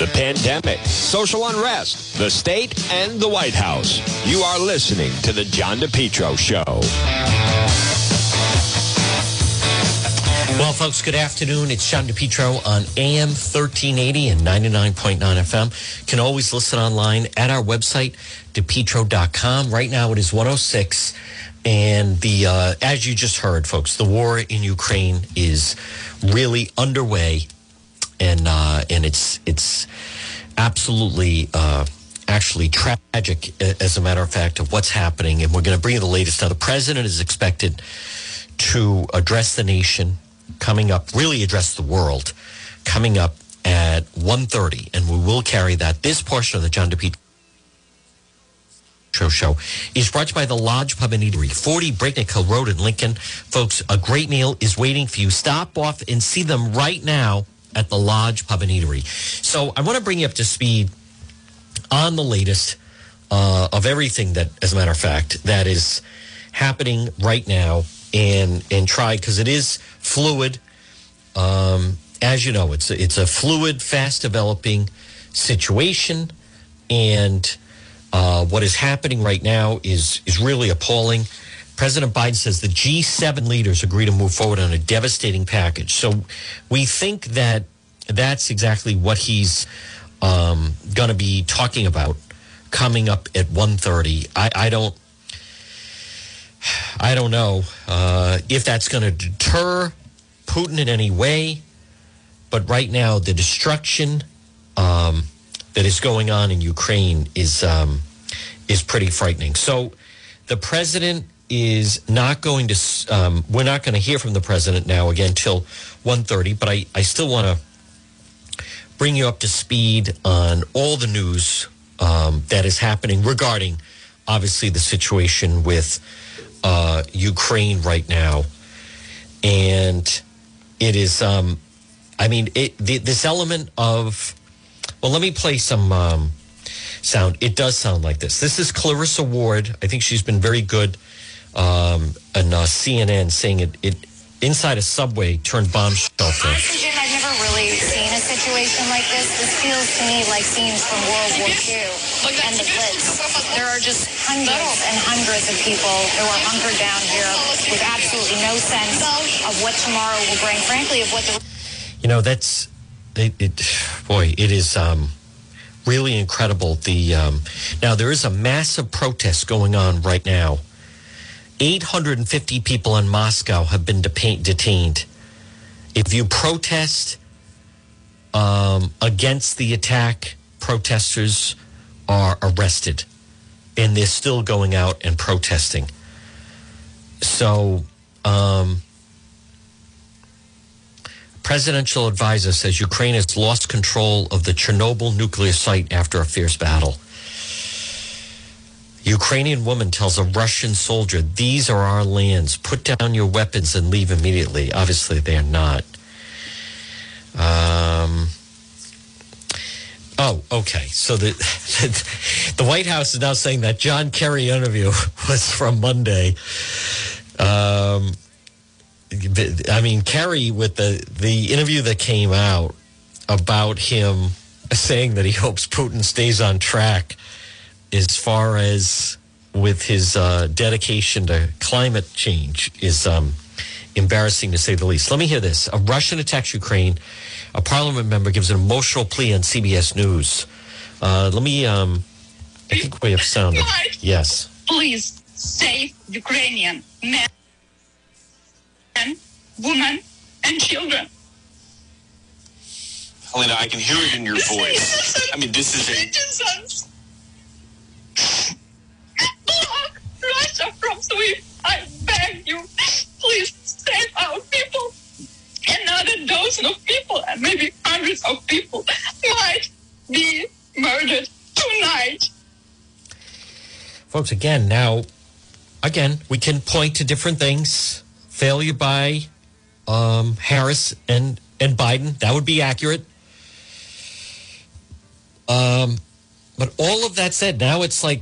the pandemic, social unrest, the state, and the White House. You are listening to The John DePetro Show. Well, folks, good afternoon. It's John DePetro on AM 1380 and 99.9 FM. Can always listen online at our website, depetro.com. Right now it is 106. And the uh, as you just heard, folks, the war in Ukraine is really underway and uh, and it's it's absolutely uh, actually tragic, as a matter of fact, of what's happening. And we're going to bring you the latest. Now, the president is expected to address the nation coming up, really address the world, coming up at 1.30, and we will carry that. This portion of the John DePetro show is brought to you by the Lodge Pub and Eatery, 40 Breakneck Hill Road in Lincoln. Folks, a great meal is waiting for you. Stop off and see them right now at the Lodge Pub and Eatery. So I want to bring you up to speed on the latest uh, of everything that, as a matter of fact, that is happening right now and and try because it is fluid. Um, as you know, it's a, it's a fluid, fast developing situation, and uh, what is happening right now is is really appalling. President Biden says the G7 leaders agree to move forward on a devastating package. So we think that that's exactly what he's um, going to be talking about coming up at 1.30. I, I don't I don't know uh, if that's going to deter Putin in any way. But right now, the destruction um, that is going on in Ukraine is um, is pretty frightening. So the president is not going to. Um, we're not going to hear from the president now again till 1.30, But I, I still want to bring you up to speed on all the news um, that is happening regarding, obviously, the situation with uh, Ukraine right now, and it is. Um, I mean, it, the, this element of. Well, let me play some um, sound. It does sound like this. This is Clarissa Ward. I think she's been very good um, on uh, CNN saying it, it inside a subway turned bomb shelter. Oxygen, I've never really seen a situation like this. This feels to me like scenes from World War II and the Blitz. There are just hundreds and hundreds of people who are hunkered down here with absolutely no sense of what tomorrow will bring. Frankly, of what the you know that's it. it boy, it is. Um, really incredible. The um, now there is a massive protest going on right now 850 people in Moscow have been detained. If you protest um, against the attack, protesters are arrested and they're still going out and protesting. So, um, presidential advisor says Ukraine has lost control of the Chernobyl nuclear site after a fierce battle. Ukrainian woman tells a Russian soldier, These are our lands. Put down your weapons and leave immediately. Obviously, they're not. Um, oh, okay. So the, the White House is now saying that John Kerry interview was from Monday. Um, I mean, Kerry, with the, the interview that came out about him saying that he hopes Putin stays on track as far as with his uh, dedication to climate change is um, embarrassing to say the least. Let me hear this. A Russian attacks Ukraine. A parliament member gives an emotional plea on CBS News. Uh, let me, um, I think we have sound. Yes. Please save Ukrainian men, women, and children. Helena, I can hear it in your voice. I mean, this is a Russia from Swift. I beg you, please save our people. Another dozen of people and maybe hundreds of people might be murdered tonight. Folks, again, now, again, we can point to different things. Failure by um, Harris and, and Biden. That would be accurate. Um, but all of that said, now it's like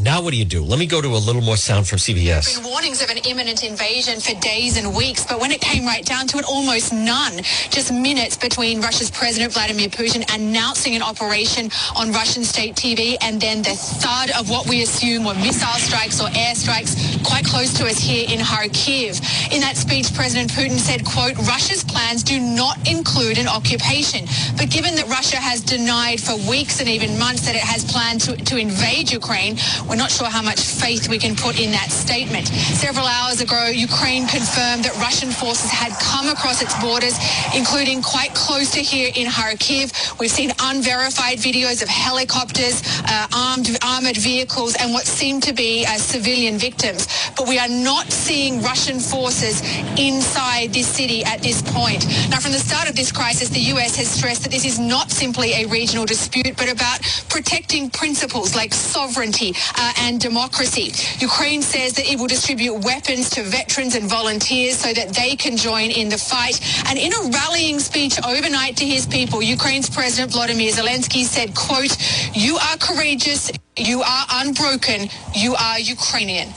now what do you do? Let me go to a little more sound from CBS. been warnings of an imminent invasion for days and weeks, but when it came right down to it, almost none. Just minutes between Russia's President Vladimir Putin announcing an operation on Russian state TV and then the thud of what we assume were missile strikes or airstrikes quite close to us here in Kharkiv. In that speech, President Putin said, quote, Russia's plans do not include an occupation. But given that Russia has denied for weeks and even months that it has planned to, to invade Ukraine, we're not sure how much faith we can put in that statement. Several hours ago, Ukraine confirmed that Russian forces had come across its borders, including quite close to here in Kharkiv. We've seen unverified videos of helicopters, uh, armed armored vehicles, and what seem to be uh, civilian victims. But we are not seeing Russian forces inside this city at this point. Now, from the start of this crisis, the U.S. has stressed that this is not simply a regional dispute, but about protecting principles like sovereignty uh, and democracy. Ukraine says that it will distribute weapons to veterans and volunteers so that they can join in the fight. And in a rallying speech overnight to his people, Ukraine's President Vladimir Zelensky said, quote, you are courageous, you are unbroken, you are Ukrainian.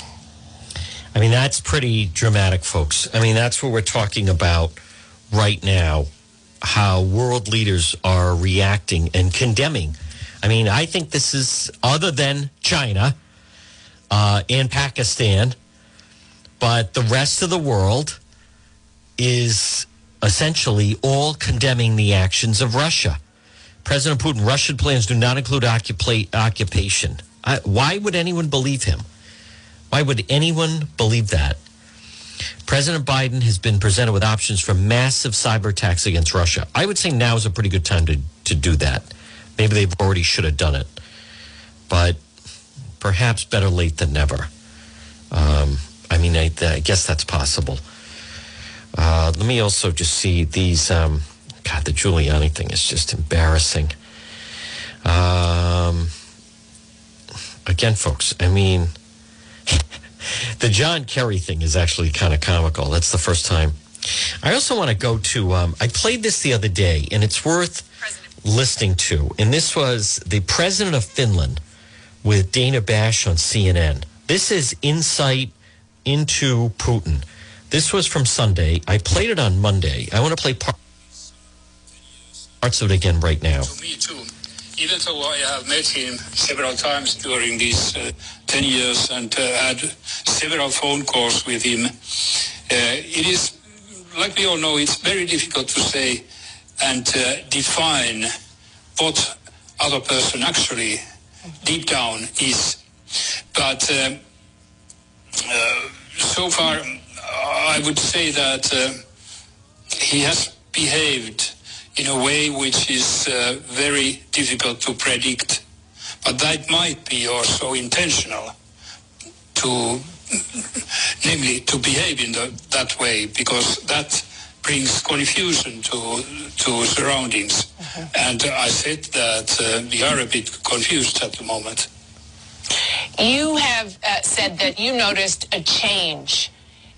I mean, that's pretty dramatic, folks. I mean, that's what we're talking about right now how world leaders are reacting and condemning. I mean, I think this is other than China uh, and Pakistan, but the rest of the world is essentially all condemning the actions of Russia. President Putin, Russian plans do not include occupa- occupation. I, why would anyone believe him? Why would anyone believe that? President Biden has been presented with options for massive cyber attacks against Russia. I would say now is a pretty good time to, to do that. Maybe they've already should have done it, but perhaps better late than never. Um, I mean, I, I, guess that's possible. Uh, let me also just see these. Um, God, the Giuliani thing is just embarrassing. Um, again, folks, I mean, the John Kerry thing is actually kind of comical. That's the first time. I also want to go to, um, I played this the other day, and it's worth listening to. And this was the president of Finland with Dana Bash on CNN. This is insight into Putin. This was from Sunday. I played it on Monday. I want to play parts of it again right now. To me, too. Even though I have met him several times during these uh, 10 years and uh, had several phone calls with him, uh, it is, like we all know, it's very difficult to say and define what other person actually deep down is. But uh, uh, so far, I would say that uh, he has behaved in a way which is uh, very difficult to predict. But that might be also intentional to, namely, to behave in the, that way, because that brings confusion to to surroundings. Mm-hmm. And I said that uh, we are a bit confused at the moment. You have uh, said that you noticed a change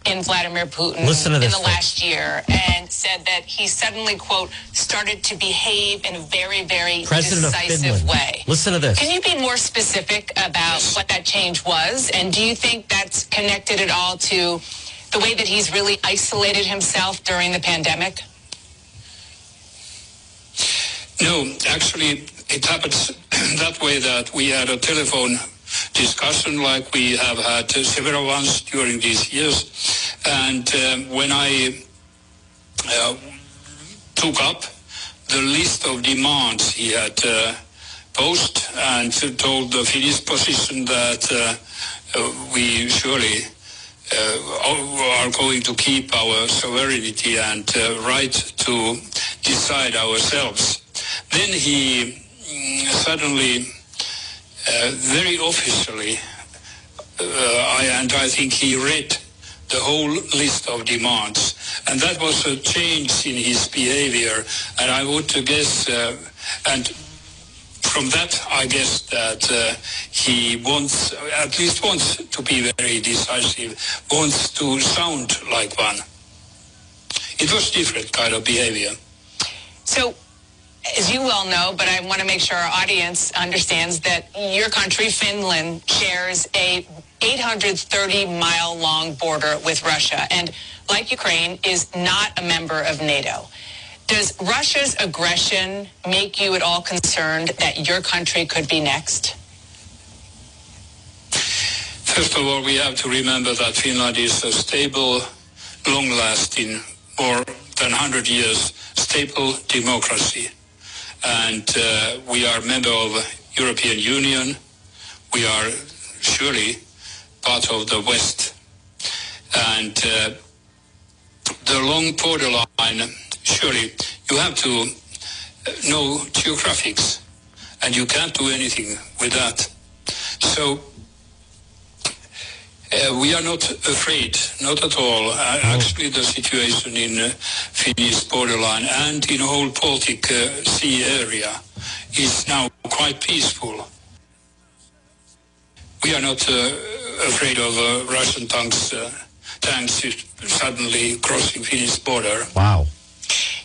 in Vladimir Putin Listen to in this, the last year and said that he suddenly, quote, started to behave in a very, very President decisive way. Listen to this. Can you be more specific about what that change was? And do you think that's connected at all to the way that he's really isolated himself during the pandemic? No, actually, it happens that way that we had a telephone discussion like we have had several ones during these years. And um, when I uh, took up the list of demands he had uh, posed and told the Finnish position that uh, uh we surely uh, are going to keep our sovereignty and uh, right to decide ourselves. Then he mm, suddenly, uh, very officially, I, and I think he read the whole list of demands. And that was a change in his behavior. And I would guess, uh, and from that, I guess that uh, he wants, at least wants to be very decisive, wants to sound like one. It was different kind of behavior. So as you well know, but I want to make sure our audience understands that your country, Finland, shares a 830 mile long border with Russia and like Ukraine is not a member of NATO. Does Russia's aggression make you at all concerned that your country could be next? First of all, we have to remember that Finland is a stable, long-lasting, more than 100 years stable democracy. And uh, we are a member of European Union. We are surely part of the West. And uh, the long borderline, surely you have to know geographics and you can't do anything with that. So uh, we are not afraid, not at all. Uh, actually, the situation in uh, Finnish borderline and in whole Baltic uh, Sea area is now quite peaceful. We are not uh, afraid of uh, Russian tanks, tanks suddenly crossing Finnish border. Wow.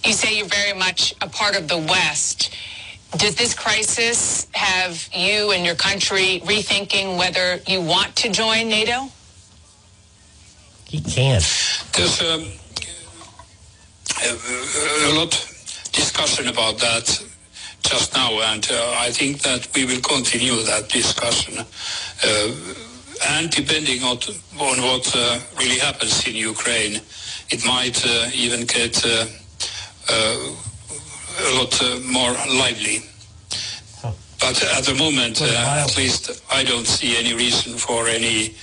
You say you're very much a part of the West. Does this crisis have you and your country rethinking whether you want to join NATO? He can't. There's um, a, a, lot discussion about that just now, and uh, I think that we will continue that discussion. Uh, and depending on, on what uh, really happens in Ukraine, it might uh, even get uh, a lot more lively. But at the moment, uh, at least, I don't see any reason for any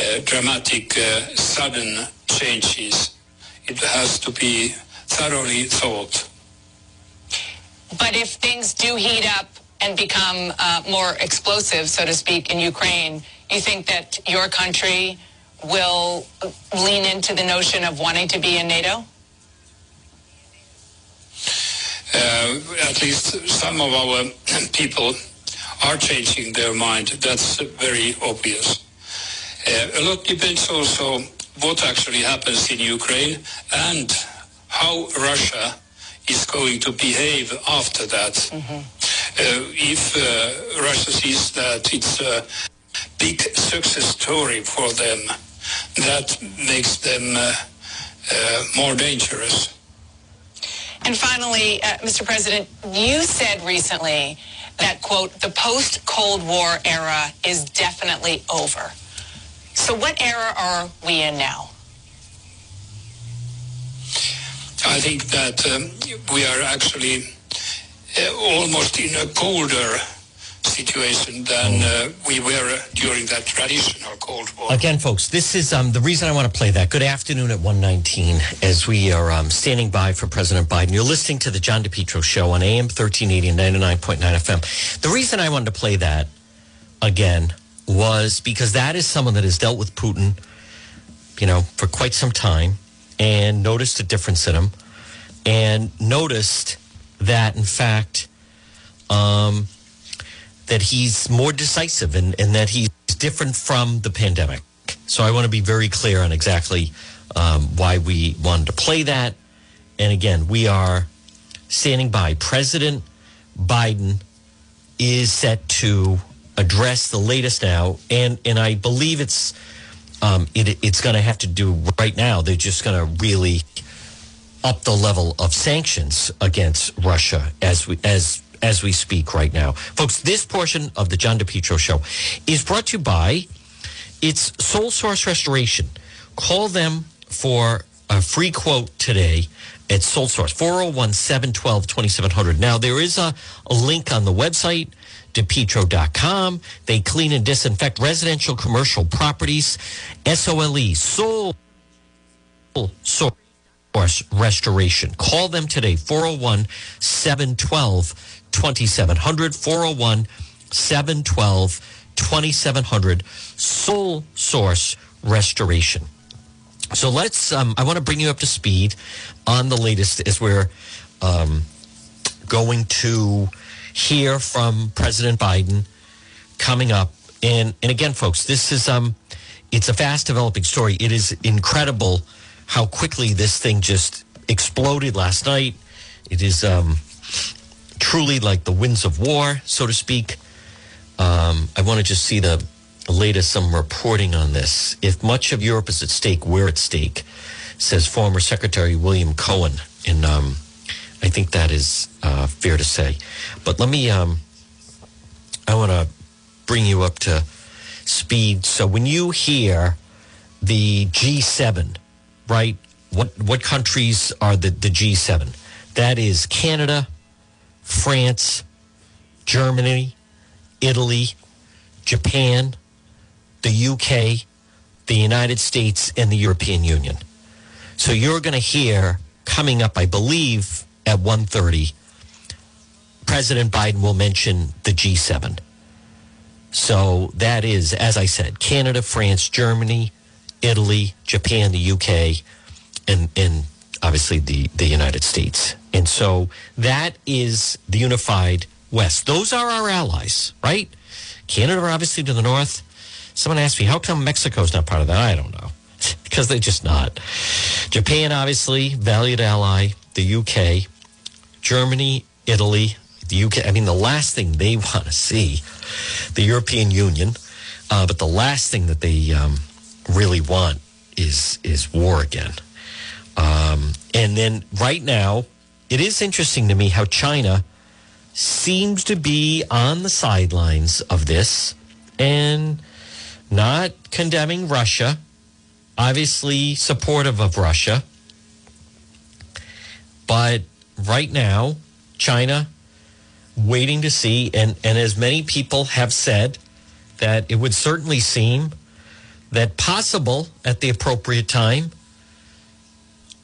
uh, dramatic, uh, sudden changes. It has to be thoroughly thought. But if things do heat up and become uh, more explosive, so to speak, in Ukraine, you think that your country will lean into the notion of wanting to be in NATO? uh, at least some of our people are changing their mind. That's very obvious. Uh, a lot depends also what actually happens in Ukraine and how Russia is going to behave after that. Mm-hmm. Uh, if uh, Russia sees that it's a big success story for them, that makes them uh, uh, more dangerous. And finally, uh, Mr. President, you said recently that, quote, the post-Cold War era is definitely over. So what era are we in now? I think that um, we are actually uh, almost in a colder situation than uh, we were during that traditional Cold War. Again, folks, this is um, the reason I want to play that. Good afternoon at 119 as we are um, standing by for President Biden. You're listening to the John DePetro Show on AM 1380 and 99.9 FM. The reason I wanted to play that again was because that is someone that has dealt with Putin, you know, for quite some time and noticed a difference in him and noticed that, in fact, um, that he's more decisive and, and that he's different from the pandemic. So I want to be very clear on exactly um, why we wanted to play that. And again, we are standing by. President Biden is set to address the latest now, and and I believe it's um, it, it's going to have to do right now. They're just going to really up the level of sanctions against Russia as we as as we speak right now. Folks, this portion of the John DePetro show is brought to you by it's Sole Source Restoration. Call them for a free quote today at Sole Source, 401 712 2700. Now, there is a, a link on the website, depetro.com. They clean and disinfect residential commercial properties. SOLE, Soul Source Restoration. Call them today, 401 712 2700 401 712 2700 Sole Source Restoration. So let's, um, I want to bring you up to speed on the latest as we're um, going to hear from President Biden coming up. And, and again, folks, this is, um, it's a fast developing story. It is incredible how quickly this thing just exploded last night. It is, um, truly like the winds of war, so to speak. Um, I want to just see the latest some reporting on this. If much of Europe is at stake, we're at stake, says former Secretary William Cohen. And um, I think that is uh, fair to say. But let me, um, I want to bring you up to speed. So when you hear the G7, right? What what countries are the, the G7? That is Canada, France, Germany, Italy, Japan, the UK, the United States, and the European Union. So you're going to hear coming up, I believe, at 1.30, President Biden will mention the G7. So that is, as I said, Canada, France, Germany, Italy, Japan, the UK, and, and obviously the, the United States. And so that is the unified West. Those are our allies, right? Canada, obviously, to the north. Someone asked me, how come Mexico's not part of that? I don't know. because they're just not. Japan, obviously, valued ally. The UK, Germany, Italy, the UK. I mean, the last thing they want to see, the European Union, uh, but the last thing that they um, really want is is war again. Um, and then right now, it is interesting to me how China seems to be on the sidelines of this and not condemning Russia, obviously supportive of Russia. But right now, China waiting to see, and, and as many people have said, that it would certainly seem that possible at the appropriate time,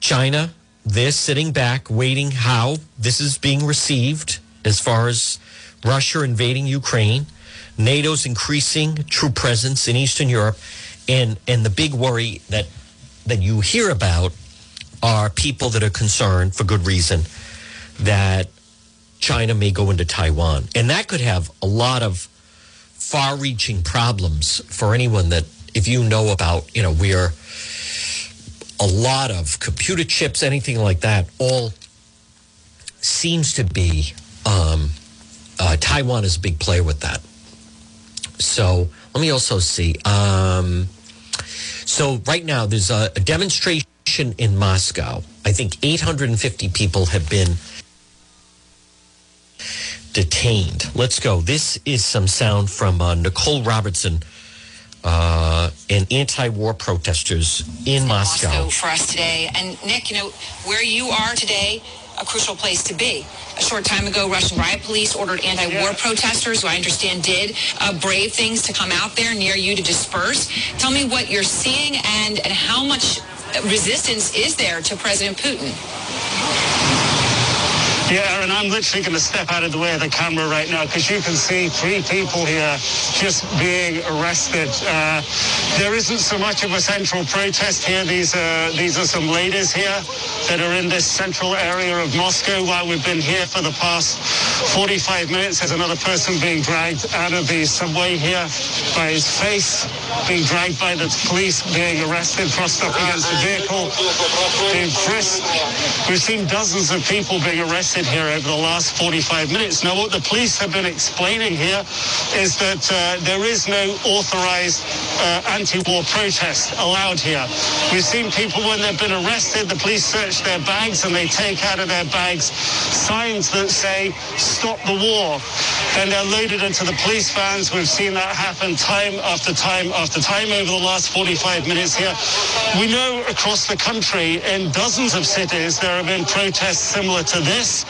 China, they're sitting back waiting how this is being received as far as Russia invading Ukraine, NATO's increasing true presence in Eastern Europe, and and the big worry that that you hear about are people that are concerned for good reason that China may go into Taiwan. And that could have a lot of far reaching problems for anyone that, if you know about, you know, we're a lot of computer chips, anything like that, all seems to be um, uh, Taiwan is a big player with that. So let me also see. Um, so right now, there's a, a demonstration in Moscow. I think 850 people have been detained. Let's go. This is some sound from uh, Nicole Robertson uh, and anti-war protesters in Moscow. Moscow for us today. And Nick, you know, where you are today, a crucial place to be. A short time ago, Russian riot police ordered anti-war yeah. protesters, who I understand did uh, brave things to come out there near you to disperse. Tell me what you're seeing and, and how much resistance is there to President Putin? Yeah, Aaron, I'm literally going to step out of the way of the camera right now because you can see three people here just being arrested. Uh, there isn't so much of a central protest here. These are, these are some ladies here that are in this central area of Moscow while we've been here for the past 45 minutes. There's another person being dragged out of the subway here by his face, being dragged by the police, being arrested, thrust up against the vehicle, being frisked. We've seen dozens of people being arrested here over the last 45 minutes. Now, what the police have been explaining here is that uh, there is no authorized uh, anti-war protest allowed here. We've seen people when they've been arrested, the police search their bags and they take out of their bags signs that say, stop the war. Then they're loaded into the police vans. We've seen that happen time after time after time over the last 45 minutes here. We know across the country in dozens of cities there have been protests similar to this.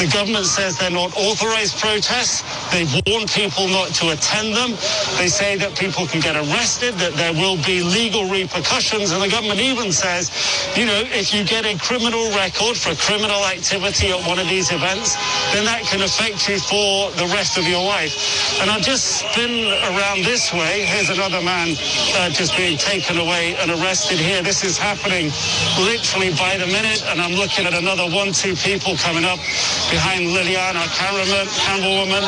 The government says they're not authorized protests. They warn people not to attend them. They say that people can get arrested, that there will be legal repercussions. And the government even says, you know, if you get a criminal record for criminal activity at one of these events, then that can affect you for the rest of your life. And I'll just spin around this way. Here's another man uh, just being taken away and arrested here. This is happening literally by the minute. And I'm looking at another one, two people coming up behind Liliana, cameraman, camerawoman.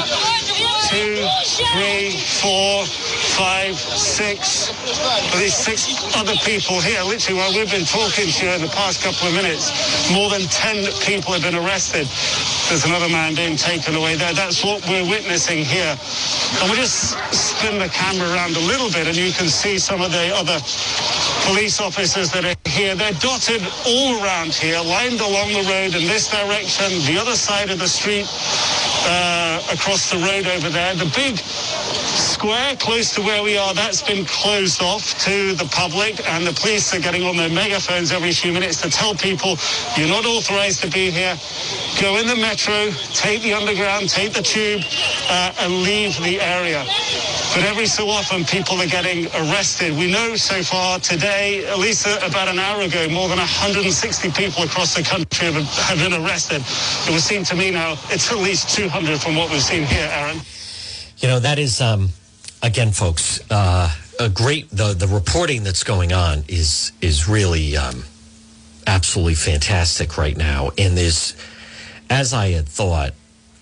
Two, three, four, five, six. These six other people here, literally while we've been talking to you in the past couple of minutes, more than 10 people have been arrested. there's another man being taken away there. That's what we're witnessing here. And we'll just spin the camera around a little bit and you can see some of the other police officers that are here. They're dotted all around here, lined along the road in this direction, the other side of the street, uh, across the road over there. The big square close to where we are, that's been closed off to the public and the police are getting on their megaphones every few minutes to tell people you're not authorized to be here. Go in the metro, take the underground, take the tube uh, and leave the area. But every so often people are getting arrested. We know so far today, at least about an hour ago, more than 160 people across the country have, been arrested. It would seem to me now it's at least 200 from what we've seen here, Aaron. You know, that is, um, again, folks, uh, a great, the, the reporting that's going on is, is really um, absolutely fantastic right now. And there's, as I had thought,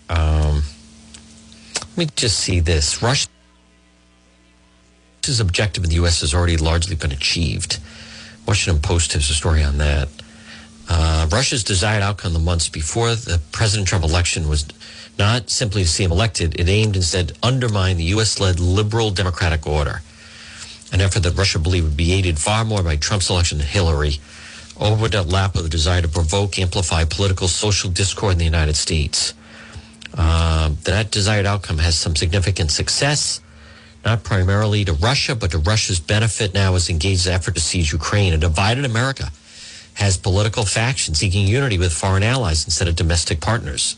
um, let me just see this. Russia's objective in the U.S. has already largely been achieved. Washington Post has a story on that. Uh, Russia's desired outcome the months before the President Trump election was not simply to see him elected. It aimed instead to undermine the U.S. led liberal democratic order, an effort that Russia believed would be aided far more by Trump's election than Hillary, over that lap of the desire to provoke, amplify political, social discord in the United States. Uh, that desired outcome has some significant success, not primarily to Russia, but to Russia's benefit now as engaged in effort to seize Ukraine. A divided America has political factions seeking unity with foreign allies instead of domestic partners.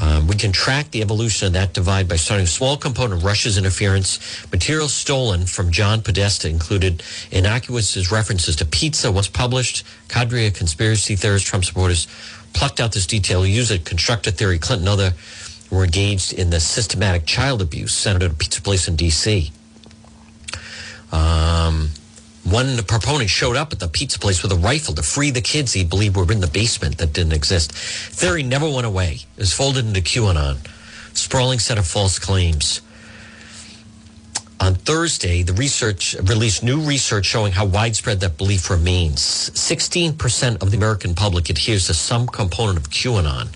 Um, we can track the evolution of that divide by starting a small component of Russia's interference. Material stolen from John Podesta included innocuous references to pizza once published. Cadre of conspiracy theorists, Trump supporters plucked out this detail, used it construct a theory. Clinton other were engaged in the systematic child abuse centered at a pizza place in D.C. Um, one proponent showed up at the pizza place with a rifle to free the kids he believed were in the basement that didn't exist. Theory never went away. It was folded into QAnon. Sprawling set of false claims. On Thursday, the research released new research showing how widespread that belief remains. 16% of the American public adheres to some component of QAnon.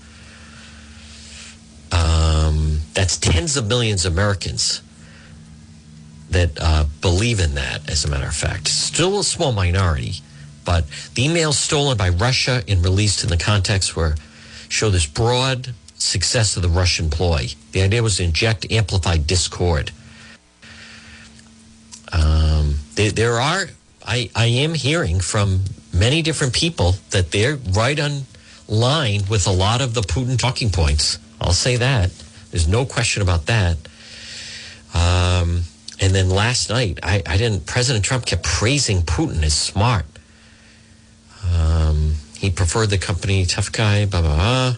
Um, that's tens of millions of Americans that uh, believe in that, as a matter of fact. Still a small minority, but the emails stolen by Russia and released in the context were show this broad success of the Russian ploy. The idea was to inject amplified discord. Um, there, there are, I, I am hearing from many different people that they're right on line with a lot of the Putin talking points. I'll say that. There's no question about that. Um, and then last night, I, I didn't. President Trump kept praising Putin as smart. Um, he preferred the company tough guy. Blah blah blah.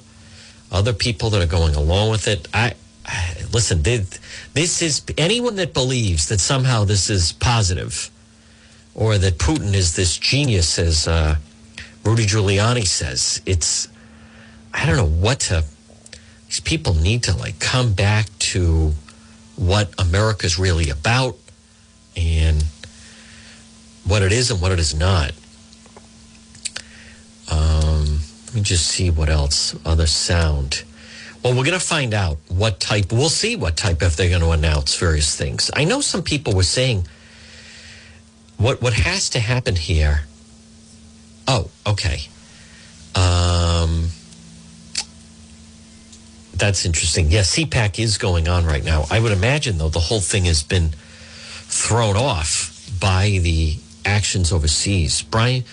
Other people that are going along with it. I, I listen. They, this is anyone that believes that somehow this is positive, or that Putin is this genius, as uh, Rudy Giuliani says. It's I don't know what to. These people need to like come back to what America's really about and what it is and what it is not. Um, let me just see what else, other sound. Well, we're going to find out what type, we'll see what type if they're going to announce various things. I know some people were saying what, what has to happen here. Oh, okay. Um, that's interesting. Yes, yeah, CPAC is going on right now. I would imagine, though, the whole thing has been thrown off by the actions overseas. Brian,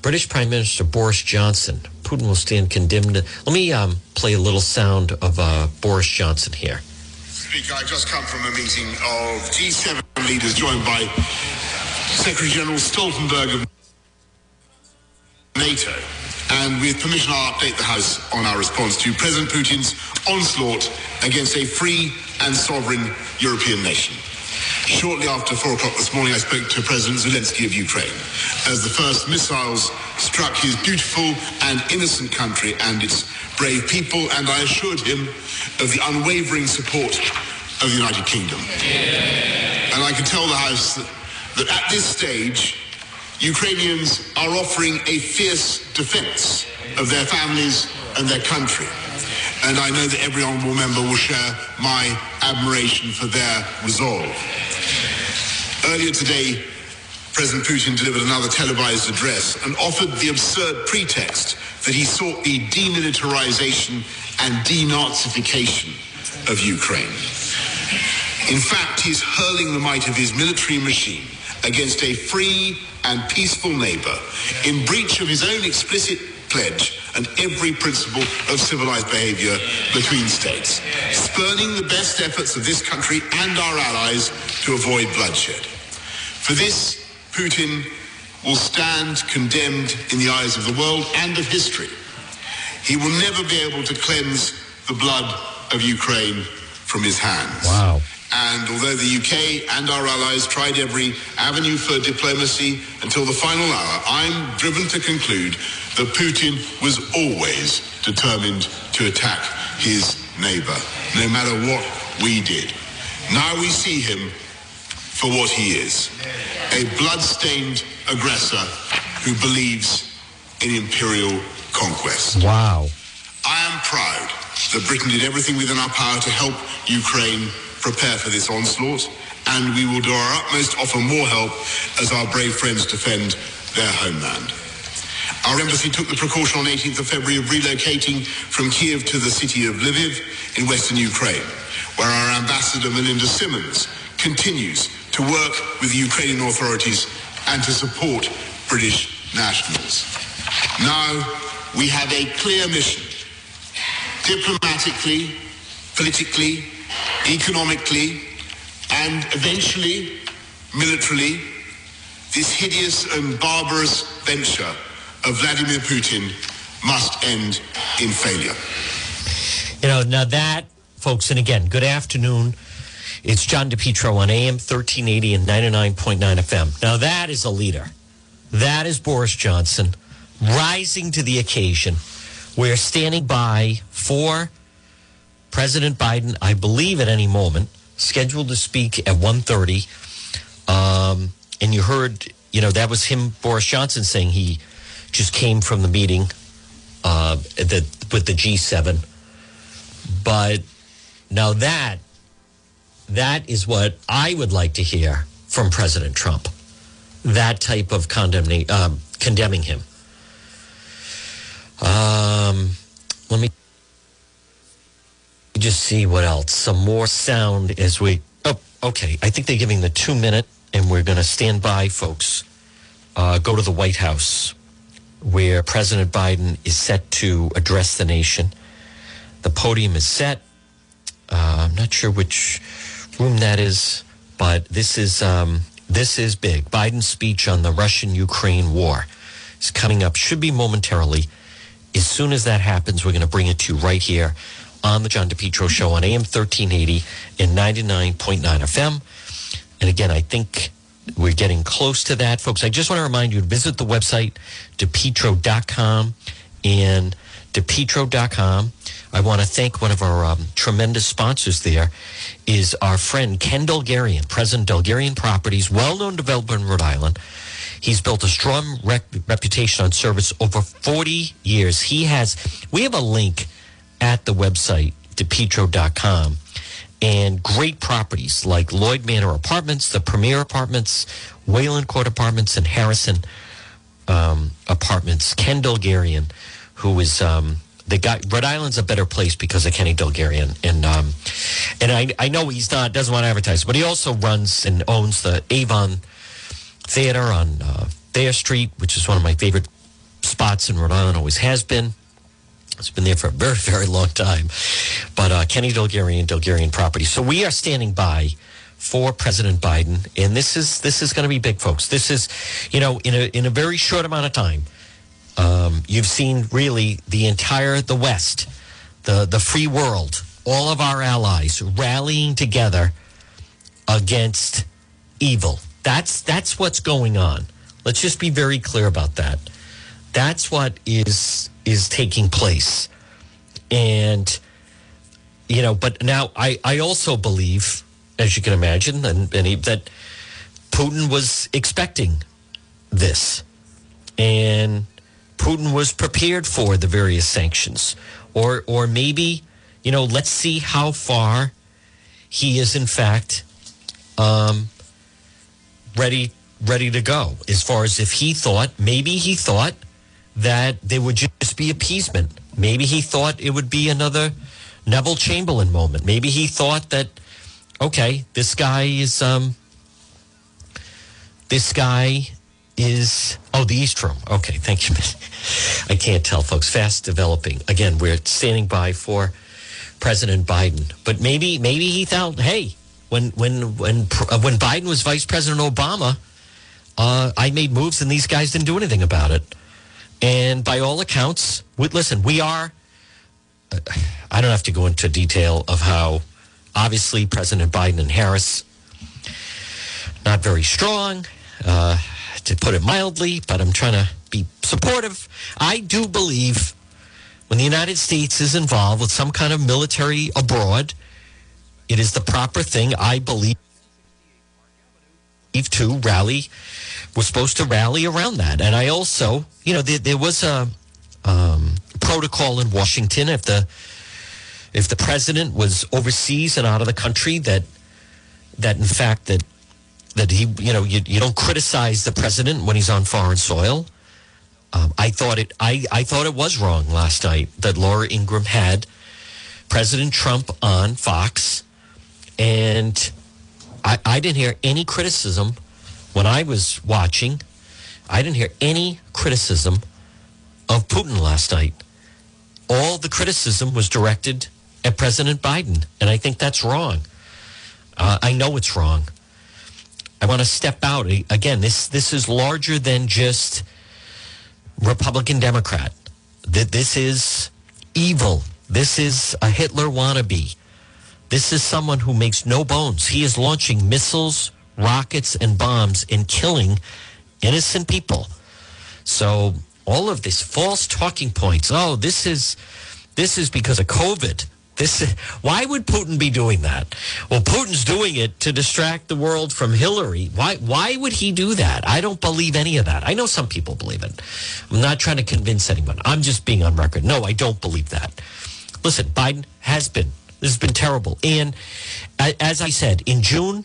British Prime Minister Boris Johnson. Putin will stand condemned. Let me um, play a little sound of uh, Boris Johnson here. Speaker, I just come from a meeting of G7 leaders joined by Secretary General Stoltenberg of NATO. And with permission, I'll update the House on our response to President Putin's onslaught against a free and sovereign European nation. Shortly after four o'clock this morning, I spoke to President Zelensky of Ukraine as the first missiles struck his beautiful and innocent country and its brave people, and I assured him of the unwavering support of the United Kingdom. And I can tell the House that, that at this stage, Ukrainians are offering a fierce defense of their families and their country. and I know that every honourable member will share my admiration for their resolve. Earlier today, President Putin delivered another televised address and offered the absurd pretext that he sought the demilitarization and denazification of Ukraine. In fact, he's hurling the might of his military machine against a free and peaceful neighbor in breach of his own explicit pledge and every principle of civilized behavior between states, spurning the best efforts of this country and our allies to avoid bloodshed. For this, Putin will stand condemned in the eyes of the world and of history. He will never be able to cleanse the blood of Ukraine from his hands. Wow. And although the UK and our allies tried every avenue for diplomacy until the final hour, I'm driven to conclude that Putin was always determined to attack his neighbor, no matter what we did. Now we see him for what he is a blood-stained aggressor who believes in imperial conquest. Wow. I am proud that Britain did everything within our power to help Ukraine prepare for this onslaught, and we will do our utmost to offer more help as our brave friends defend their homeland. Our embassy took the precaution on 18th of February of relocating from Kiev to the city of Lviv in western Ukraine, where our ambassador Melinda Simmons continues to work with the Ukrainian authorities and to support British nationals. Now we have a clear mission diplomatically, politically, economically, and eventually militarily, this hideous and barbarous venture of Vladimir Putin must end in failure. You know, now that, folks, and again, good afternoon. It's John DePetro on AM 1380 and 99.9 FM. Now, that is a leader. That is Boris Johnson rising to the occasion. We're standing by for President Biden, I believe at any moment, scheduled to speak at 1.30. Um, and you heard, you know, that was him, Boris Johnson, saying he just came from the meeting uh, the, with the G7. But now that, that is what I would like to hear from President Trump. That type of condemning, um, condemning him. Um, let me just see what else. Some more sound as we. Oh, okay. I think they're giving the two minute, and we're going to stand by, folks. Uh, go to the White House, where President Biden is set to address the nation. The podium is set. Uh, I'm not sure which room that is, but this is um, this is big. Biden's speech on the Russian-Ukraine war is coming up. Should be momentarily. As soon as that happens, we're going to bring it to you right here on the John DePetro Show on AM 1380 and 99.9 FM. And again, I think we're getting close to that, folks. I just want to remind you to visit the website, depetro.com and depetro.com. I want to thank one of our um, tremendous sponsors there is our friend Ken Dulgarian, President Dulgarian Properties, well-known developer in Rhode Island. He's built a strong rep- reputation on service over 40 years. He has, we have a link at the website, depetro.com, and great properties like Lloyd Manor Apartments, the Premier Apartments, Wayland Court Apartments, and Harrison um, Apartments. Ken Dulgarian, who is um, the guy, Rhode Island's a better place because of Kenny Dulgarian. And um, and I, I know he's not, doesn't want to advertise, but he also runs and owns the Avon Theater on uh, Thayer Street, which is one of my favorite spots in Rhode Island, always has been. It's been there for a very, very long time. But uh, Kenny Dulgarian, Dulgarian Property. So we are standing by for President Biden, and this is this is going to be big, folks. This is, you know, in a in a very short amount of time, um, you've seen really the entire the West, the the free world, all of our allies rallying together against evil. That's that's what's going on. Let's just be very clear about that. That's what is is taking place. And you know, but now I I also believe as you can imagine and, and he, that Putin was expecting this. And Putin was prepared for the various sanctions or or maybe you know, let's see how far he is in fact um, ready ready to go. As far as if he thought, maybe he thought that there would just be appeasement. Maybe he thought it would be another Neville Chamberlain moment. Maybe he thought that, okay, this guy is um, this guy is oh the East Room. Okay, thank you. I can't tell, folks. Fast developing. Again, we're standing by for President Biden, but maybe maybe he thought, hey, when when when uh, when Biden was Vice President Obama, uh, I made moves and these guys didn't do anything about it. And by all accounts, we, listen, we are. Uh, I don't have to go into detail of how obviously President Biden and Harris not very strong, uh, to put it mildly, but I'm trying to be supportive. I do believe when the United States is involved with some kind of military abroad, it is the proper thing, I believe, to rally. We're supposed to rally around that. And I also, you know, there, there was a um, protocol in Washington if the if the president was overseas and out of the country that that in fact that that he you know you, you don't criticize the president when he's on foreign soil. Um, I thought it I, I thought it was wrong last night that Laura Ingraham had President Trump on Fox and I, I didn't hear any criticism when I was watching. I didn't hear any criticism of Putin last night. All the criticism was directed at President Biden, and I think that's wrong. Uh, I know it's wrong. I want to step out again. This this is larger than just Republican Democrat. That this is evil. This is a Hitler wannabe. This is someone who makes no bones. He is launching missiles, rockets, and bombs and killing innocent people. So all of this false talking points. Oh, this is this is because of COVID. This is, why would Putin be doing that? Well, Putin's doing it to distract the world from Hillary. Why why would he do that? I don't believe any of that. I know some people believe it. I'm not trying to convince anyone. I'm just being on record. No, I don't believe that. Listen, Biden has been this has been terrible. And as I said, in June,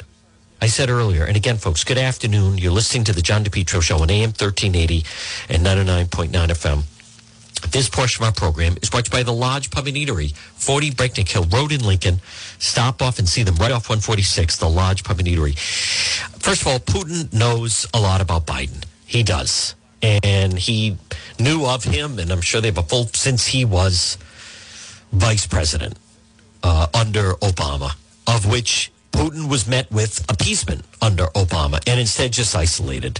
I said earlier, and again, folks, good afternoon. You're listening to the John DePetro Show on AM 1380 and 99.9 FM. This portion of our program is brought to you by the Lodge Pub and Eatery, 40 Breakneck Hill Road in Lincoln. Stop off and see them right off 146, the Lodge Pub and Eatery. First of all, Putin knows a lot about Biden. He does. And he knew of him, and I'm sure they have a full since he was vice president uh, under Obama, of which Putin was met with appeasement under Obama and instead just isolated.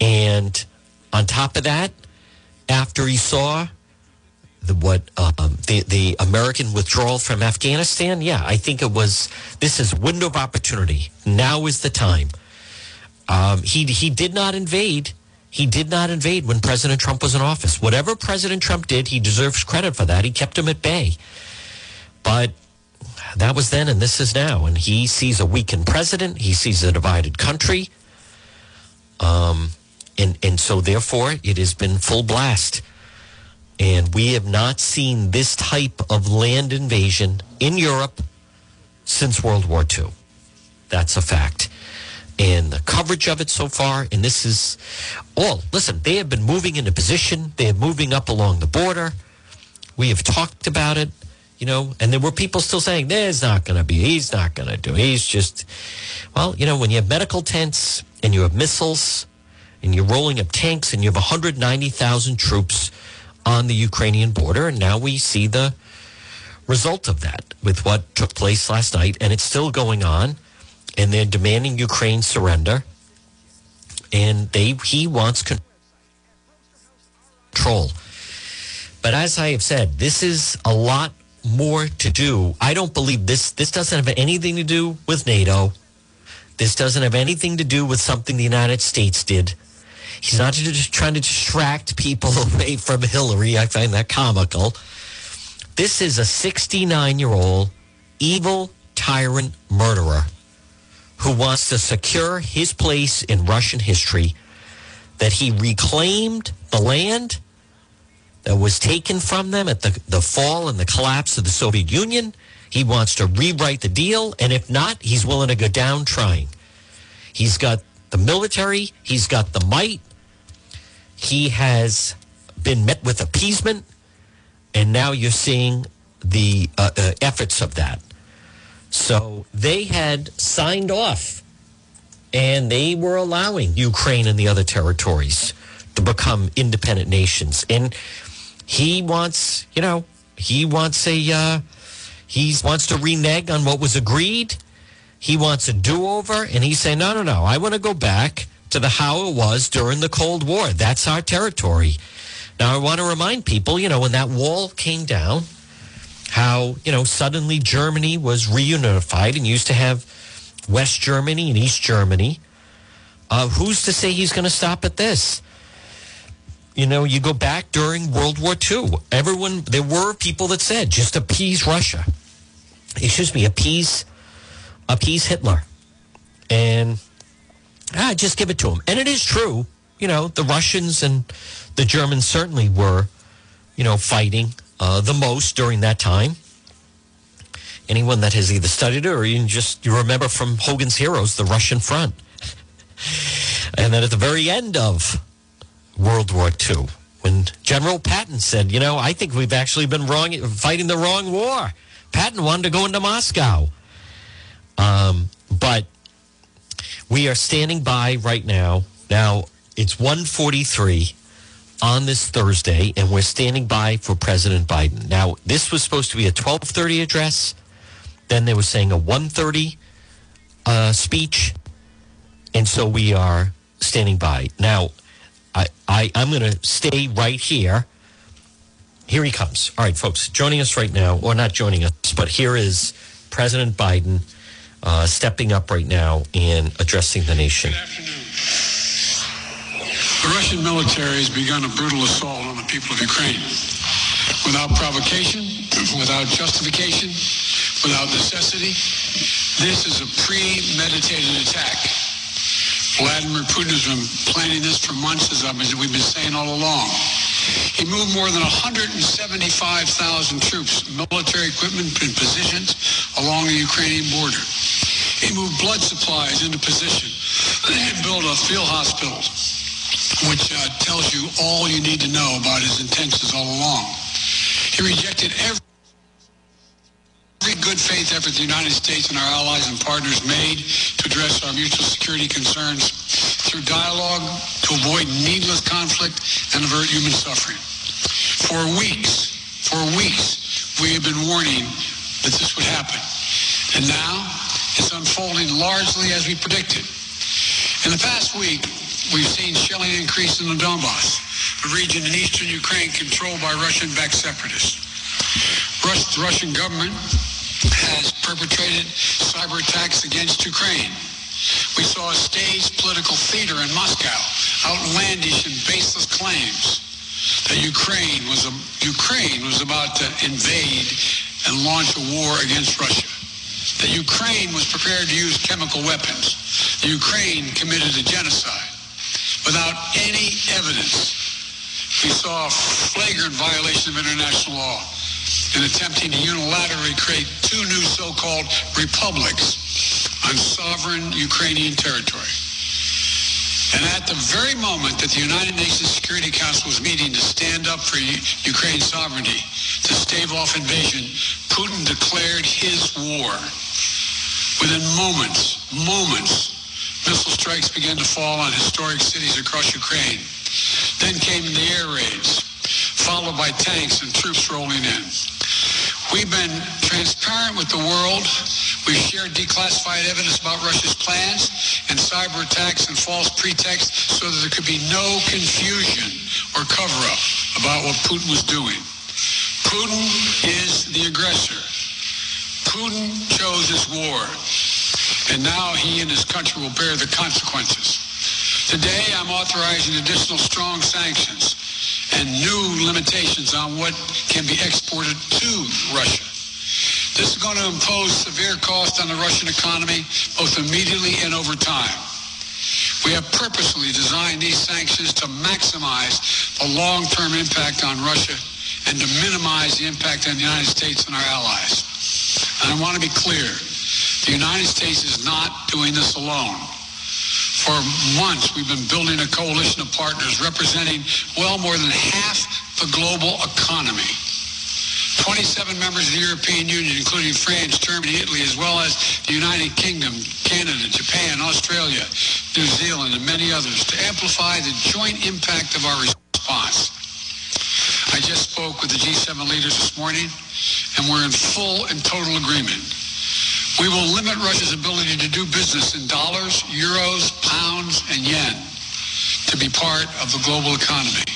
And on top of that, after he saw the what um, the the American withdrawal from Afghanistan, yeah, I think it was this is window of opportunity. Now is the time. Um, he he did not invade. He did not invade when President Trump was in office. Whatever President Trump did, he deserves credit for that. He kept him at bay. But that was then and this is now. And he sees a weakened president. He sees a divided country. Um, and, and so therefore it has been full blast. And we have not seen this type of land invasion in Europe since World War II. That's a fact. And the coverage of it so far, and this is all, listen, they have been moving into position. They are moving up along the border. We have talked about it you know, and there were people still saying, there's not going to be, he's not going to do, he's just, well, you know, when you have medical tents and you have missiles and you're rolling up tanks and you have 190,000 troops on the Ukrainian border, and now we see the result of that with what took place last night, and it's still going on, and they're demanding Ukraine surrender, and they he wants control. But as I have said, this is a lot more to do. I don't believe this. This doesn't have anything to do with NATO. This doesn't have anything to do with something the United States did. He's not just trying to distract people away from Hillary. I find that comical. This is a 69 year old evil tyrant murderer who wants to secure his place in Russian history that he reclaimed the land that was taken from them at the, the fall and the collapse of the Soviet Union. He wants to rewrite the deal. And if not, he's willing to go down trying. He's got the military, he's got the might. He has been met with appeasement. And now you're seeing the uh, uh, efforts of that. So they had signed off and they were allowing Ukraine and the other territories to become independent nations. And he wants, you know, he wants a, uh, he wants to renege on what was agreed. He wants a do over. And he's saying, no, no, no, I want to go back to the how it was during the Cold War. That's our territory. Now, I want to remind people, you know, when that wall came down, how, you know, suddenly Germany was reunified and used to have West Germany and East Germany. Uh, who's to say he's going to stop at this? You know, you go back during World War II. Everyone, there were people that said just appease Russia. Excuse me, appease, appease Hitler, and ah, just give it to him. And it is true. You know, the Russians and the Germans certainly were, you know, fighting uh, the most during that time. Anyone that has either studied it or even just you remember from Hogan's Heroes, the Russian front. and then at the very end of World War II, when General Patton said, you know, I think we've actually been wrong, fighting the wrong war. Patton wanted to go into Moscow. Um, but we are standing by right now. Now, it's 143 on this Thursday, and we're standing by for President Biden. Now, this was supposed to be a 1230 address. Then they were saying a 130 uh, speech. And so we are standing by. Now, I, I, I'm going to stay right here. Here he comes. All right, folks, joining us right now, or not joining us, but here is President Biden uh, stepping up right now and addressing the nation. Good afternoon. The Russian military has begun a brutal assault on the people of Ukraine. Without provocation, without justification, without necessity, this is a premeditated attack. Vladimir Putin has been planning this for months, as we've been saying all along. He moved more than 175,000 troops, military equipment and positions along the Ukrainian border. He moved blood supplies into position and built a field hospital which uh, tells you all you need to know about his intentions all along. He rejected every every good faith effort the United States and our allies and partners made to address our mutual security concerns through dialogue to avoid needless conflict and avert human suffering. For weeks, for weeks, we have been warning that this would happen. And now it's unfolding largely as we predicted. In the past week, We've seen shelling increase in the Donbass, a region in eastern Ukraine controlled by Russian-backed separatists. the Russian government has perpetrated cyber attacks against Ukraine. We saw a staged political theater in Moscow, outlandish and baseless claims that Ukraine was a, Ukraine was about to invade and launch a war against Russia. That Ukraine was prepared to use chemical weapons. The Ukraine committed a genocide without any evidence. We saw a flagrant violation of international law in attempting to unilaterally create two new so-called republics on sovereign Ukrainian territory. And at the very moment that the United Nations Security Council was meeting to stand up for Ukraine's sovereignty, to stave off invasion, Putin declared his war. Within moments, moments, Missile strikes began to fall on historic cities across Ukraine. Then came the air raids, followed by tanks and troops rolling in. We've been transparent with the world. We've shared declassified evidence about Russia's plans and cyber attacks and false pretexts so that there could be no confusion or cover-up about what Putin was doing. Putin is the aggressor. Putin chose this war and now he and his country will bear the consequences. Today, I'm authorizing additional strong sanctions and new limitations on what can be exported to Russia. This is going to impose severe cost on the Russian economy, both immediately and over time. We have purposely designed these sanctions to maximize the long-term impact on Russia and to minimize the impact on the United States and our allies. And I want to be clear, the United States is not doing this alone. For months, we've been building a coalition of partners representing well more than half the global economy. 27 members of the European Union, including France, Germany, Italy, as well as the United Kingdom, Canada, Japan, Australia, New Zealand, and many others to amplify the joint impact of our response. I just spoke with the G7 leaders this morning, and we're in full and total agreement. We will limit Russia's ability to do business in dollars, euros, pounds, and yen to be part of the global economy.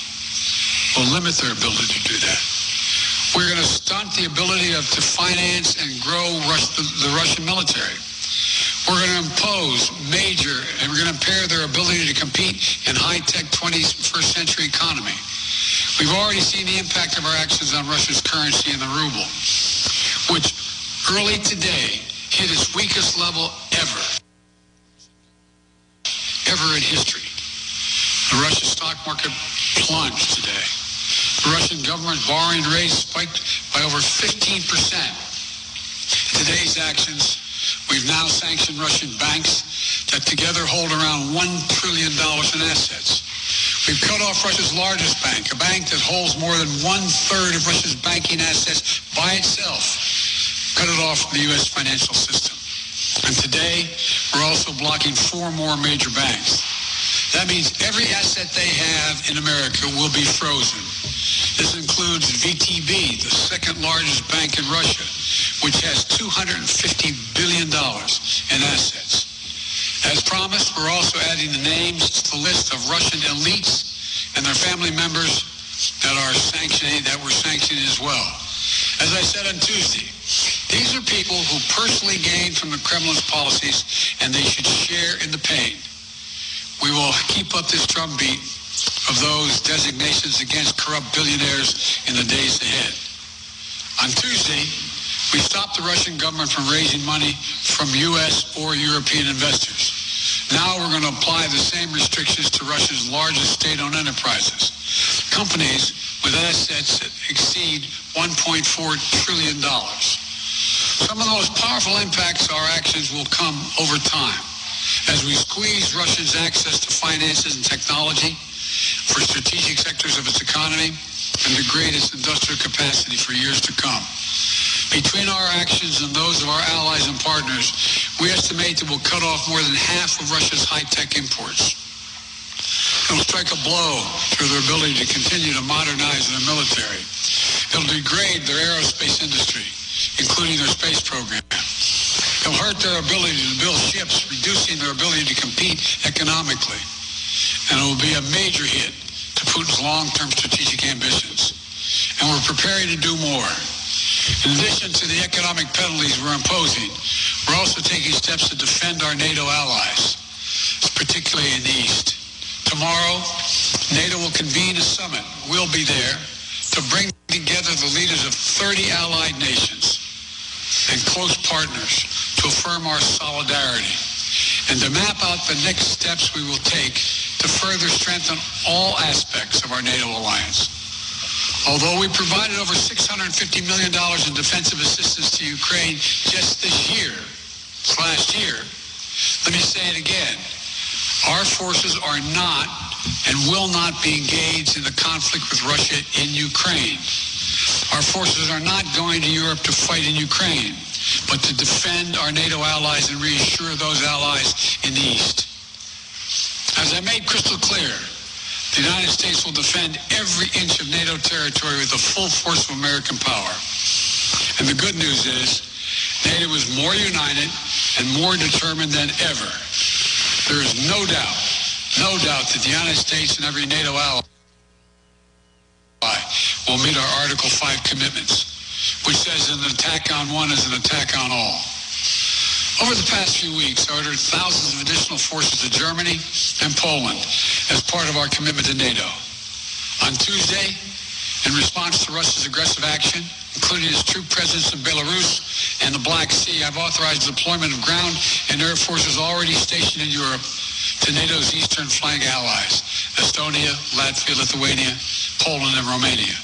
We'll limit their ability to do that. We're going to stunt the ability of to finance and grow Rus- the, the Russian military. We're going to impose major, and we're going to impair their ability to compete in high-tech 21st century economy. We've already seen the impact of our actions on Russia's currency and the ruble, which early today hit its weakest level ever, ever in history. The Russian stock market plunged today. The Russian government borrowing rate spiked by over 15%. Today's actions, we've now sanctioned Russian banks that together hold around $1 trillion in assets. We've cut off Russia's largest bank, a bank that holds more than one-third of Russia's banking assets by itself. Cut it off from the U.S. financial system. And today, we're also blocking four more major banks. That means every asset they have in America will be frozen. This includes VTB, the second largest bank in Russia, which has $250 billion in assets. As promised, we're also adding the names to the list of Russian elites and their family members that are sanctioning, that were sanctioned as well. As I said on Tuesday, these are people who personally gained from the Kremlin's policies, and they should share in the pain. We will keep up this drumbeat of those designations against corrupt billionaires in the days ahead. On Tuesday, we stopped the Russian government from raising money from U.S. or European investors. Now we're going to apply the same restrictions to Russia's largest state-owned enterprises, companies with assets that exceed $1.4 trillion. Some of the most powerful impacts our actions will come over time as we squeeze Russia's access to finances and technology for strategic sectors of its economy and degrade its industrial capacity for years to come. Between our actions and those of our allies and partners, we estimate that we'll cut off more than half of Russia's high-tech imports. It'll strike a blow to their ability to continue to modernize their military. It'll degrade their aerospace industry, including their space program. It'll hurt their ability to build ships, reducing their ability to compete economically. And it will be a major hit to Putin's long-term strategic ambitions. And we're preparing to do more. In addition to the economic penalties we're imposing, we're also taking steps to defend our NATO allies, particularly in the East. Tomorrow, NATO will convene a summit. We'll be there to bring together the leaders of 30 allied nations and close partners to affirm our solidarity and to map out the next steps we will take to further strengthen all aspects of our NATO alliance. Although we provided over $650 million in defensive assistance to Ukraine just this year, last year, let me say it again. Our forces are not and will not be engaged in the conflict with Russia in Ukraine. Our forces are not going to Europe to fight in Ukraine, but to defend our NATO allies and reassure those allies in the East. As I made crystal clear, the United States will defend every inch of NATO territory with the full force of American power. And the good news is, NATO is more united and more determined than ever. There is no doubt, no doubt that the United States and every NATO ally will meet our Article 5 commitments, which says an attack on one is an attack on all. Over the past few weeks, I ordered thousands of additional forces to Germany and Poland as part of our commitment to NATO. On Tuesday, in response to Russia's aggressive action, including its troop presence in Belarus and the Black Sea, I've authorized deployment of ground and air forces already stationed in Europe to to NATO's eastern flank allies, Estonia, Latvia, Lithuania, Poland, and Romania.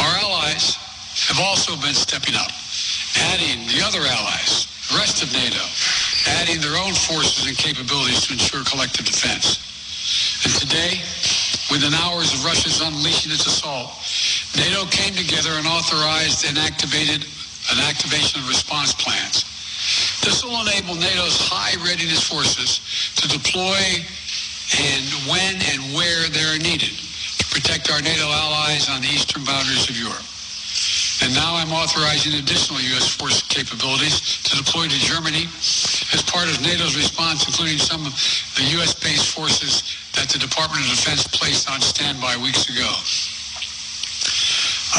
Our allies have also been stepping up, adding the other allies, the rest of NATO, adding their own forces and capabilities to ensure collective defense. And today, within hours of Russia's unleashing its assault, NATO came together and authorized and activated an activation of response plans. This will enable NATO's high readiness forces to deploy and when and where they are needed protect our NATO allies on the eastern boundaries of Europe. And now I'm authorizing additional U.S. force capabilities to deploy to Germany as part of NATO's response, including some of the U.S.-based forces that the Department of Defense placed on standby weeks ago.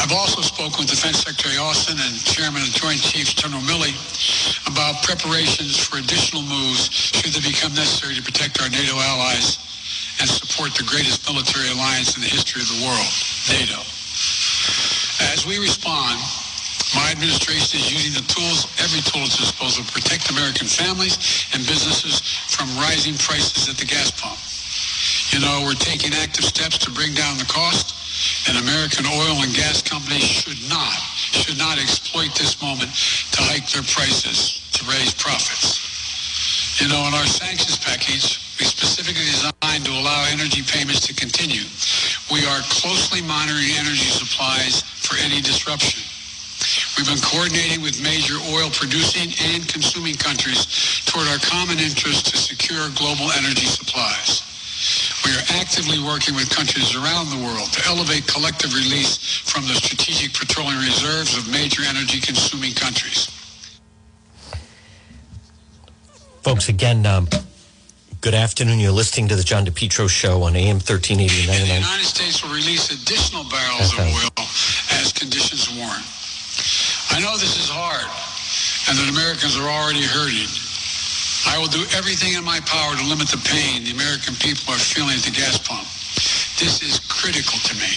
I've also spoken with Defense Secretary Austin and Chairman of Joint Chiefs General Milley about preparations for additional moves should they become necessary to protect our NATO allies and support the greatest military alliance in the history of the world, NATO. As we respond, my administration is using the tools, every tool at its disposal to protect American families and businesses from rising prices at the gas pump. You know, we're taking active steps to bring down the cost, and American oil and gas companies should not, should not exploit this moment to hike their prices to raise profits. You know, in our sanctions package, specifically designed to allow energy payments to continue. We are closely monitoring energy supplies for any disruption. We've been coordinating with major oil producing and consuming countries toward our common interest to secure global energy supplies. We are actively working with countries around the world to elevate collective release from the strategic petroleum reserves of major energy consuming countries. Folks, again, um, good afternoon. You're listening to the John DePetro Show on AM 1380 and the United States will release additional barrels of uh-huh. oil as conditions warrant. I know this is hard and that Americans are already hurting. I will do everything in my power to limit the pain the American people are feeling at the gas pump. This is critical to me.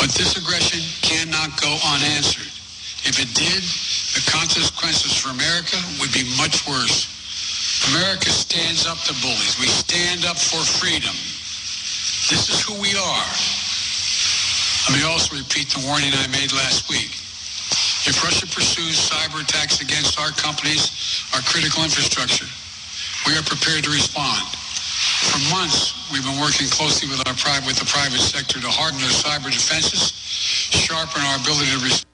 But this aggression cannot go unanswered. If it did, the consequences for America would be much worse. America stands up to bullies. We stand up for freedom. This is who we are. Let me also repeat the warning I made last week. If Russia pursues cyber attacks against our companies, our critical infrastructure, we are prepared to respond. For months, we've been working closely with our private, with the private sector to harden their cyber defenses, sharpen our ability to respond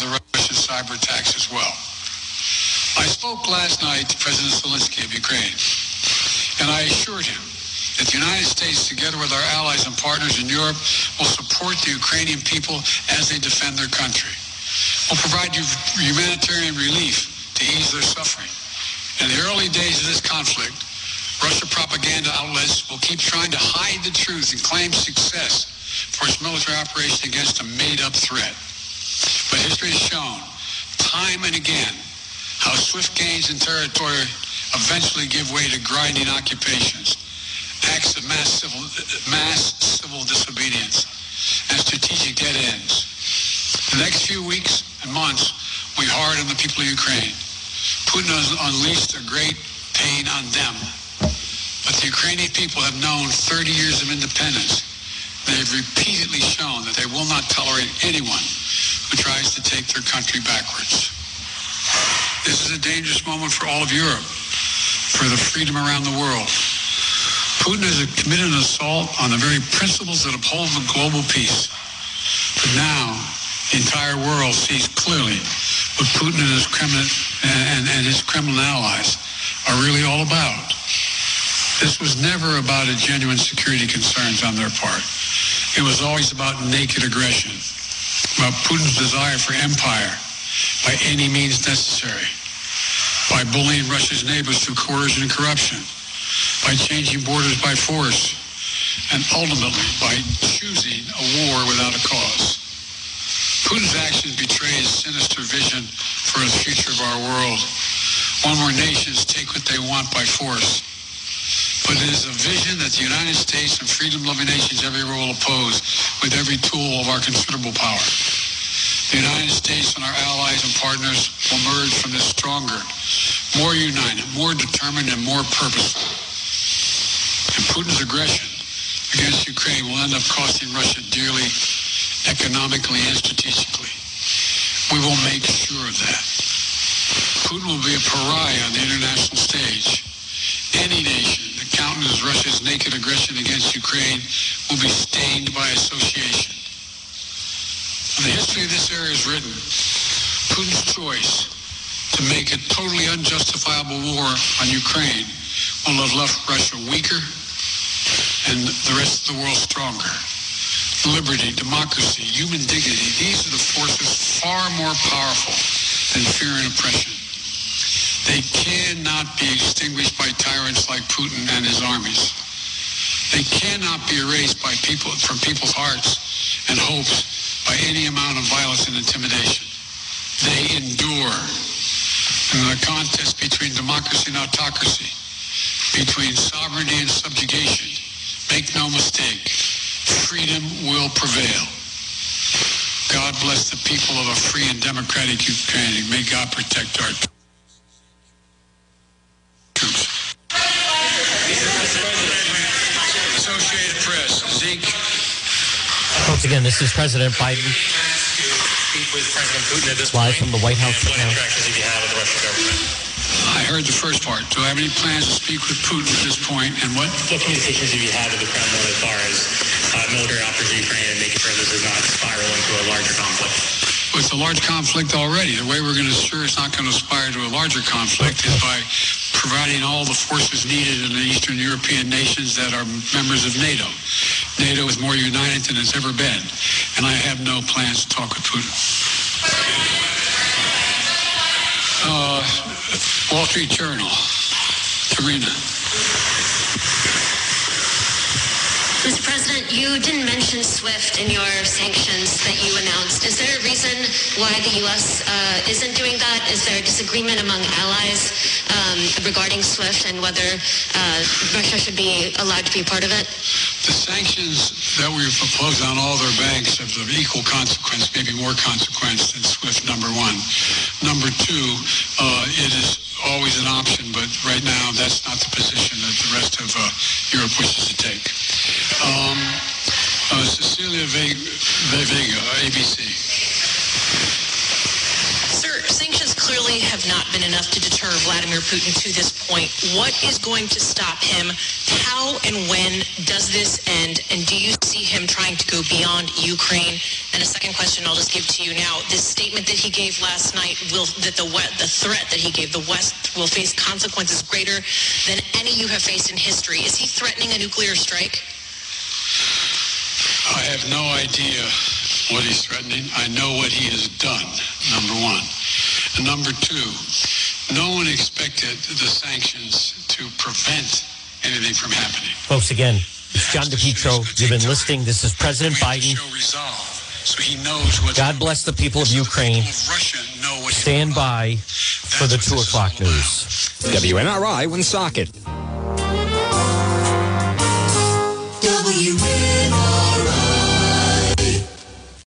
to Russian cyber attacks as well. I spoke last night to President Zelensky of Ukraine, and I assured him that the United States, together with our allies and partners in Europe, will support the Ukrainian people as they defend their country. We'll provide humanitarian relief to ease their suffering. In the early days of this conflict, Russia propaganda outlets will keep trying to hide the truth and claim success for its military operation against a made-up threat. But history has shown time and again how swift gains in territory eventually give way to grinding occupations, acts of mass civil, mass civil disobedience, and strategic dead ends. The next few weeks and months, we hard on the people of Ukraine. Putin has unleashed a great pain on them. But the Ukrainian people have known 30 years of independence. They have repeatedly shown that they will not tolerate anyone who tries to take their country backwards. This is a dangerous moment for all of Europe, for the freedom around the world. Putin has committed an assault on the very principles that uphold the global peace. But now, the entire world sees clearly what Putin and his Kremlin, and, and his Kremlin allies are really all about. This was never about a genuine security concerns on their part. It was always about naked aggression, about Putin's desire for empire by any means necessary, by bullying Russia's neighbors through coercion and corruption, by changing borders by force, and ultimately by choosing a war without a cause. Putin's actions betray his sinister vision for the future of our world, one where nations take what they want by force. But it is a vision that the United States and freedom-loving nations everywhere will oppose with every tool of our considerable power. The United States and our allies and partners will emerge from this stronger, more united, more determined, and more purposeful. And Putin's aggression against Ukraine will end up costing Russia dearly economically and strategically. We will make sure of that. Putin will be a pariah on the international stage. Any nation that countenances Russia's naked aggression against Ukraine will be stained by association. The history of this era is written, Putin's choice to make a totally unjustifiable war on Ukraine will have left Russia weaker and the rest of the world stronger. Liberty, democracy, human dignity, these are the forces far more powerful than fear and oppression. They cannot be extinguished by tyrants like Putin and his armies. They cannot be erased by people from people's hearts and hopes by any amount of violence and intimidation. They endure. In the contest between democracy and autocracy, between sovereignty and subjugation, make no mistake, freedom will prevail. God bless the people of a free and democratic Ukraine. May God protect our again, this is President Biden Speak with President Putin at this live point. from the White House What right interactions have you had with the Russian government? I heard the first part. Do I have any plans to speak with Putin at this point? And what? What communications have you had with the Kremlin as far as uh, military offers to Ukraine and making sure this does not spiral into a larger conflict? Well, it's a large conflict already. The way we're going to ensure it's not going to aspire to a larger conflict is by providing all the forces needed in the Eastern European nations that are members of NATO. NATO is more united than it's ever been, and I have no plans to talk with Putin. Uh, Wall Street Journal, Sabrina. Mr. President, you didn't mention SWIFT in your sanctions that you announced. Is there a reason why the U.S. Uh, isn't doing that? Is there a disagreement among allies um, regarding SWIFT and whether uh, Russia should be allowed to be part of it? The sanctions that we've proposed on all their banks have of equal consequence, maybe more consequence than SWIFT, number one. Number two, uh, it is always an option, but right now that's not the position that the rest of uh, Europe wishes to take. Um, uh, Cecilia Ve- Ve- Vega, ABC. Clearly have not been enough to deter Vladimir Putin to this point. What is going to stop him? How and when does this end? And do you see him trying to go beyond Ukraine? And a second question I'll just give to you now. This statement that he gave last night will that the the threat that he gave the West will face consequences greater than any you have faced in history. Is he threatening a nuclear strike? I have no idea what he's threatening. I know what he has done, number one. And number two, no one expected the sanctions to prevent anything from happening. Folks, again, it's John DePetro. You've been listening. This is President Biden. So he knows what's God bless the people of Ukraine. Russia know what's Stand by for the 2 o'clock news. WNRI Woonsocket. W